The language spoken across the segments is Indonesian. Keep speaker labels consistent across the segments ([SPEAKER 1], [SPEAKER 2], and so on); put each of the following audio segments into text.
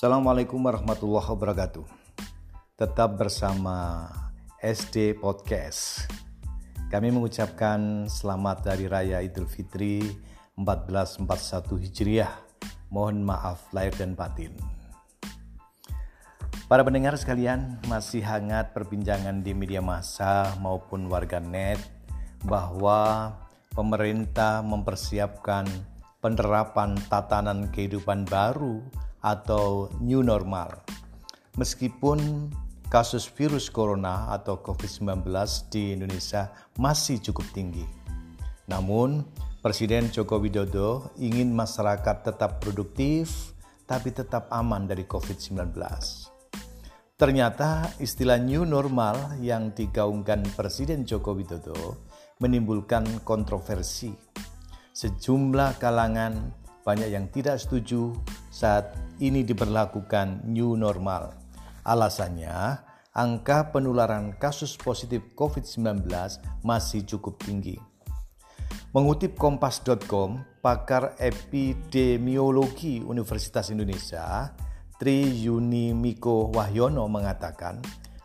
[SPEAKER 1] Assalamualaikum warahmatullahi wabarakatuh. Tetap bersama SD Podcast. Kami mengucapkan selamat Hari Raya Idul Fitri 1441 Hijriah. Mohon maaf lahir dan batin. Para pendengar sekalian, masih hangat perbincangan di media massa maupun warga net bahwa pemerintah mempersiapkan penerapan tatanan kehidupan baru atau new normal. Meskipun kasus virus corona atau COVID-19 di Indonesia masih cukup tinggi. Namun, Presiden Joko Widodo ingin masyarakat tetap produktif tapi tetap aman dari COVID-19. Ternyata istilah new normal yang digaungkan Presiden Joko Widodo menimbulkan kontroversi. Sejumlah kalangan banyak yang tidak setuju saat ini diberlakukan new normal. Alasannya, angka penularan kasus positif COVID-19 masih cukup tinggi. Mengutip kompas.com, pakar epidemiologi Universitas Indonesia, Tri Yuni Miko Wahyono mengatakan,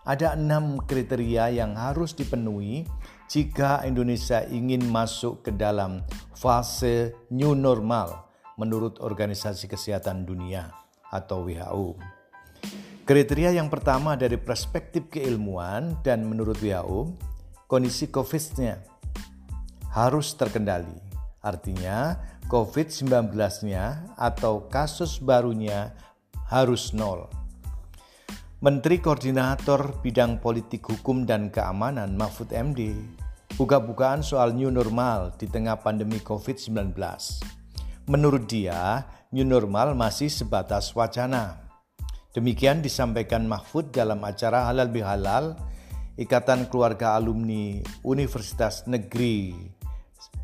[SPEAKER 1] ada enam kriteria yang harus dipenuhi jika Indonesia ingin masuk ke dalam fase new normal menurut Organisasi Kesehatan Dunia atau WHO. Kriteria yang pertama dari perspektif keilmuan dan menurut WHO, kondisi COVID-nya harus terkendali. Artinya, COVID-19-nya atau kasus barunya harus nol. Menteri Koordinator Bidang Politik Hukum dan Keamanan Mahfud MD buka-bukaan soal new normal di tengah pandemi COVID-19. Menurut dia, new normal masih sebatas wacana. Demikian disampaikan Mahfud dalam acara Halal Bihalal Ikatan Keluarga Alumni Universitas Negeri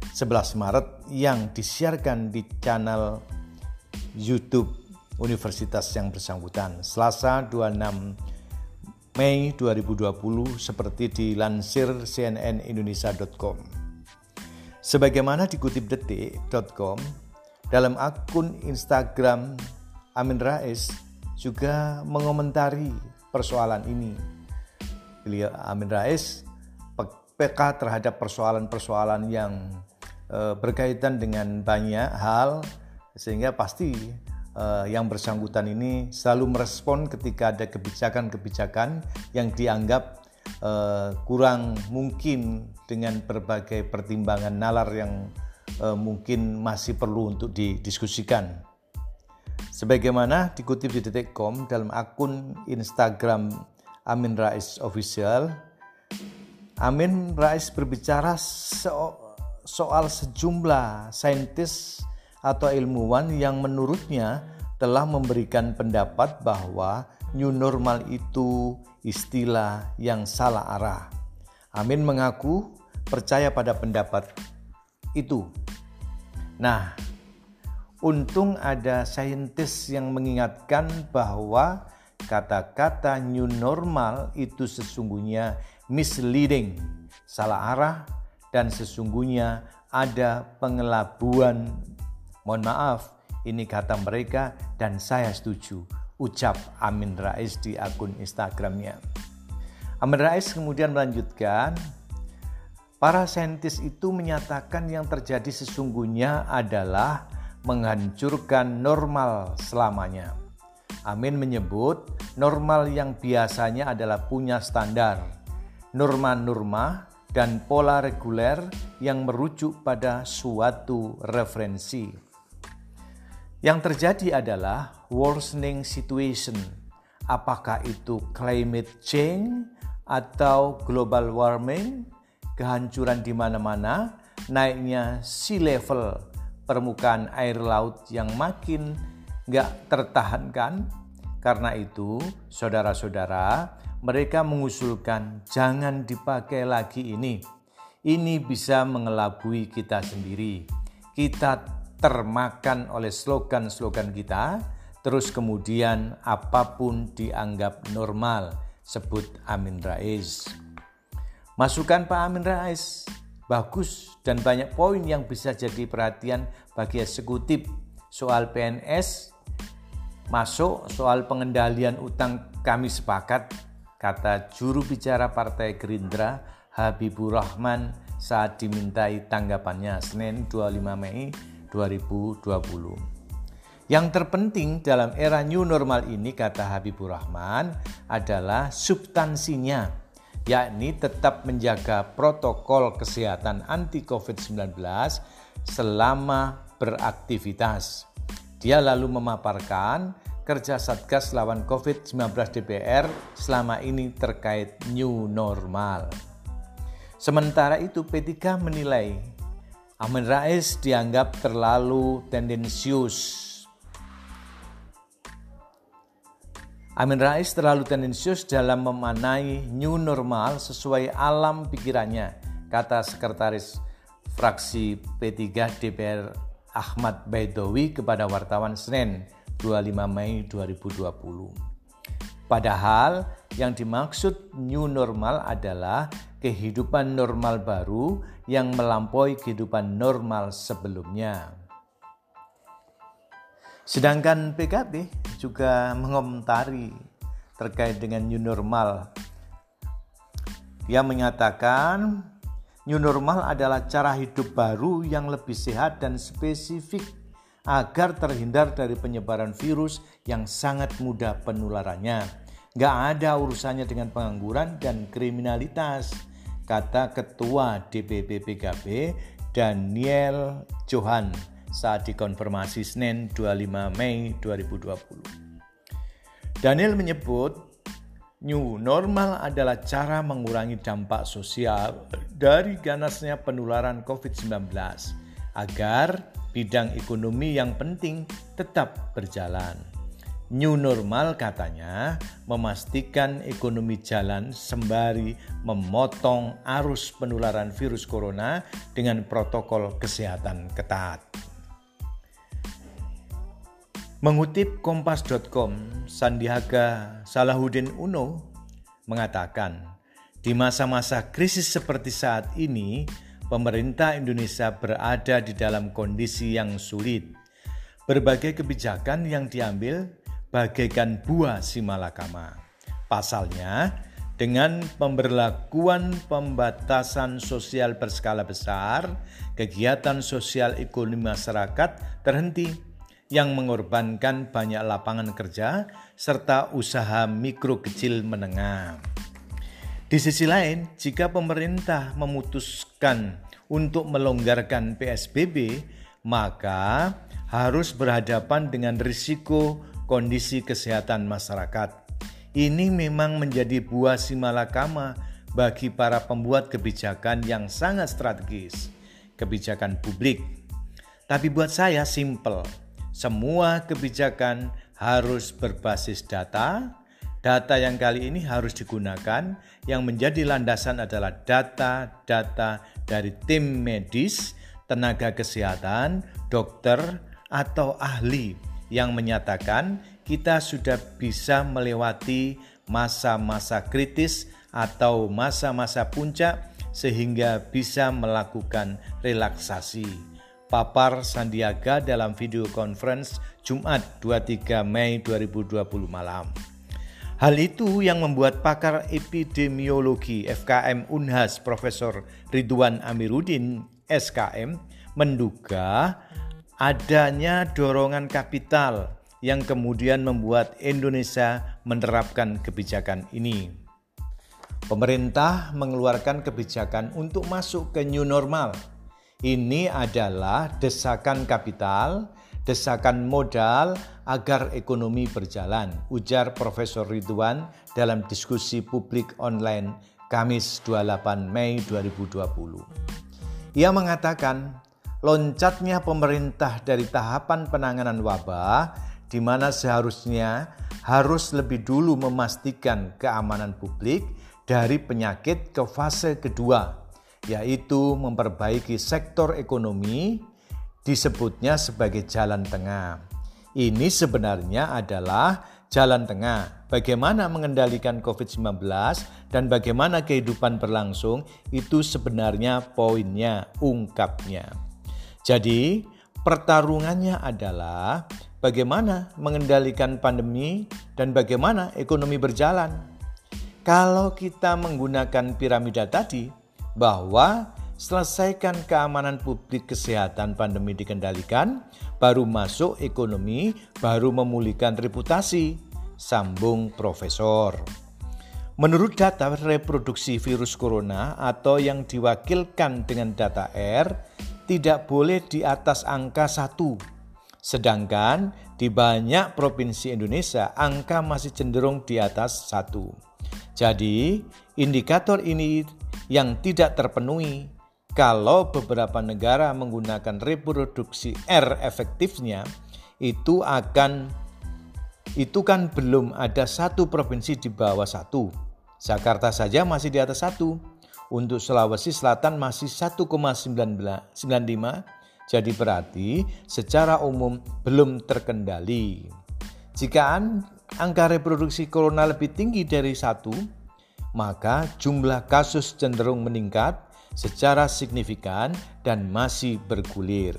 [SPEAKER 1] 11 Maret yang disiarkan di channel YouTube Universitas yang bersangkutan Selasa 26 Mei 2020 seperti dilansir cnnindonesia.com. Sebagaimana dikutip detik.com, dalam akun Instagram Amin Rais juga mengomentari persoalan ini. Beliau Amin Rais peka terhadap persoalan-persoalan yang e, berkaitan dengan banyak hal sehingga pasti e, yang bersangkutan ini selalu merespon ketika ada kebijakan-kebijakan yang dianggap e, kurang mungkin dengan berbagai pertimbangan nalar yang uh, mungkin masih perlu untuk didiskusikan. Sebagaimana dikutip di detik.com dalam akun Instagram Amin Rais Official, Amin Rais berbicara so soal sejumlah saintis atau ilmuwan yang menurutnya telah memberikan pendapat bahwa new normal itu istilah yang salah arah. Amin mengaku percaya pada pendapat itu. Nah, untung ada saintis yang mengingatkan bahwa kata-kata new normal itu sesungguhnya misleading, salah arah, dan sesungguhnya ada pengelabuan. Mohon maaf, ini kata mereka dan saya setuju. Ucap Amin Rais di akun Instagramnya. Amin Rais kemudian melanjutkan, Para saintis itu menyatakan yang terjadi sesungguhnya adalah menghancurkan normal selamanya. Amin menyebut normal yang biasanya adalah punya standar, norma-norma, dan pola reguler yang merujuk pada suatu referensi. Yang terjadi adalah worsening situation. Apakah itu climate change atau global warming kehancuran di mana-mana, naiknya sea level permukaan air laut yang makin nggak tertahankan. Karena itu, saudara-saudara, mereka mengusulkan jangan dipakai lagi ini. Ini bisa mengelabui kita sendiri. Kita termakan oleh slogan-slogan kita, terus kemudian apa pun dianggap normal. Sebut Amin Rais. Masukan Pak Amin Rais. Bagus dan banyak poin yang bisa jadi perhatian bagi eksekutif. Soal PNS Masuk soal pengendalian utang kami sepakat, kata juru bicara Partai Gerindra Habibur Rahman saat dimintai tanggapannya Senin 25 Mei 2020. Yang terpenting dalam era new normal ini kata Habibur Rahman adalah substansinya yakni tetap menjaga protokol kesehatan anti COVID-19 selama beraktivitas. Dia lalu memaparkan kerja Satgas lawan COVID-19 DPR selama ini terkait new normal. Sementara itu P3 menilai Amin Rais dianggap terlalu tendensius. Amin Rais terlalu tendensius dalam memanai new normal sesuai alam pikirannya, kata Sekretaris Fraksi P3 DPR Ahmad Baidowi kepada wartawan Senin 25 Mei 2020. Padahal yang dimaksud new normal adalah kehidupan normal baru yang melampaui kehidupan normal sebelumnya. Sedangkan PKB juga mengomentari terkait dengan new normal. Dia menyatakan New normal adalah cara hidup baru yang lebih sehat dan spesifik agar terhindar dari penyebaran virus yang sangat mudah penularannya. Gak ada urusannya dengan pengangguran dan kriminalitas, kata Ketua DPP PKB Daniel Johan saat dikonfirmasi Senin 25 Mei 2020. Daniel menyebut New normal adalah cara mengurangi dampak sosial dari ganasnya penularan COVID-19 agar bidang ekonomi yang penting tetap berjalan. New normal katanya memastikan ekonomi jalan sembari memotong arus penularan virus corona dengan protokol kesehatan ketat. Mengutip kompas.com, Sandiaga Salahuddin Uno mengatakan, di masa-masa krisis seperti saat ini, pemerintah Indonesia berada di dalam kondisi yang sulit. Berbagai kebijakan yang diambil bagaikan buah simalakama. Pasalnya, dengan pemberlakuan pembatasan sosial berskala besar, kegiatan sosial ekonomi masyarakat terhenti yang mengorbankan banyak lapangan kerja serta usaha mikro kecil menengah. Di sisi lain, jika pemerintah memutuskan untuk melonggarkan PSBB, maka harus berhadapan dengan risiko kondisi kesehatan masyarakat. Ini memang menjadi buah simalakama bagi para pembuat kebijakan yang sangat strategis, kebijakan publik. Tapi buat saya simple, semua kebijakan harus berbasis data. Data yang kali ini harus digunakan, yang menjadi landasan adalah data-data dari tim medis, tenaga kesehatan, dokter, atau ahli yang menyatakan kita sudah bisa melewati masa-masa kritis atau masa-masa puncak sehingga bisa melakukan relaksasi papar Sandiaga dalam video conference Jumat 23 Mei 2020 malam. Hal itu yang membuat pakar epidemiologi FKM Unhas Profesor Ridwan Amiruddin SKM menduga adanya dorongan kapital yang kemudian membuat Indonesia menerapkan kebijakan ini. Pemerintah mengeluarkan kebijakan untuk masuk ke new normal ini adalah desakan kapital, desakan modal agar ekonomi berjalan, ujar Profesor Ridwan dalam diskusi publik online Kamis 28 Mei 2020. Ia mengatakan, loncatnya pemerintah dari tahapan penanganan wabah di mana seharusnya harus lebih dulu memastikan keamanan publik dari penyakit ke fase kedua yaitu memperbaiki sektor ekonomi disebutnya sebagai jalan tengah. Ini sebenarnya adalah jalan tengah. Bagaimana mengendalikan COVID-19 dan bagaimana kehidupan berlangsung itu sebenarnya poinnya, ungkapnya. Jadi, pertarungannya adalah bagaimana mengendalikan pandemi dan bagaimana ekonomi berjalan. Kalau kita menggunakan piramida tadi, bahwa selesaikan keamanan publik kesehatan pandemi dikendalikan, baru masuk ekonomi, baru memulihkan reputasi, sambung profesor. Menurut data reproduksi virus corona atau yang diwakilkan dengan data R, tidak boleh di atas angka 1 Sedangkan di banyak provinsi Indonesia angka masih cenderung di atas satu. Jadi indikator ini yang tidak terpenuhi kalau beberapa negara menggunakan reproduksi R efektifnya itu akan itu kan belum ada satu provinsi di bawah satu. Jakarta saja masih di atas satu. Untuk Sulawesi Selatan masih 1,95 jadi berarti secara umum belum terkendali. Jika angka reproduksi corona lebih tinggi dari satu, maka jumlah kasus cenderung meningkat secara signifikan dan masih bergulir.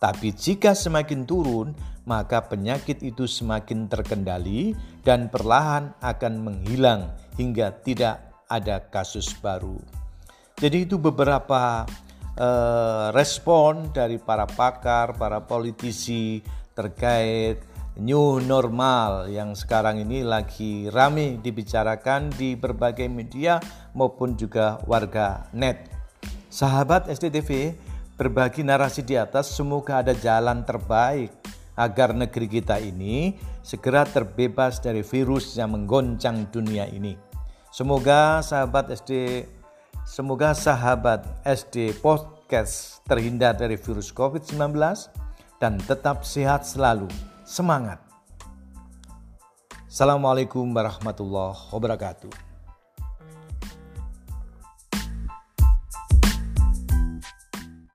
[SPEAKER 1] Tapi jika semakin turun, maka penyakit itu semakin terkendali dan perlahan akan menghilang hingga tidak ada kasus baru. Jadi itu beberapa eh, respon dari para pakar, para politisi terkait new normal yang sekarang ini lagi ramai dibicarakan di berbagai media maupun juga warga net. Sahabat SDTV, berbagi narasi di atas semoga ada jalan terbaik agar negeri kita ini segera terbebas dari virus yang menggoncang dunia ini. Semoga sahabat SD Semoga sahabat SD Podcast terhindar dari virus COVID-19 dan tetap sehat selalu. Semangat. Assalamualaikum warahmatullahi wabarakatuh.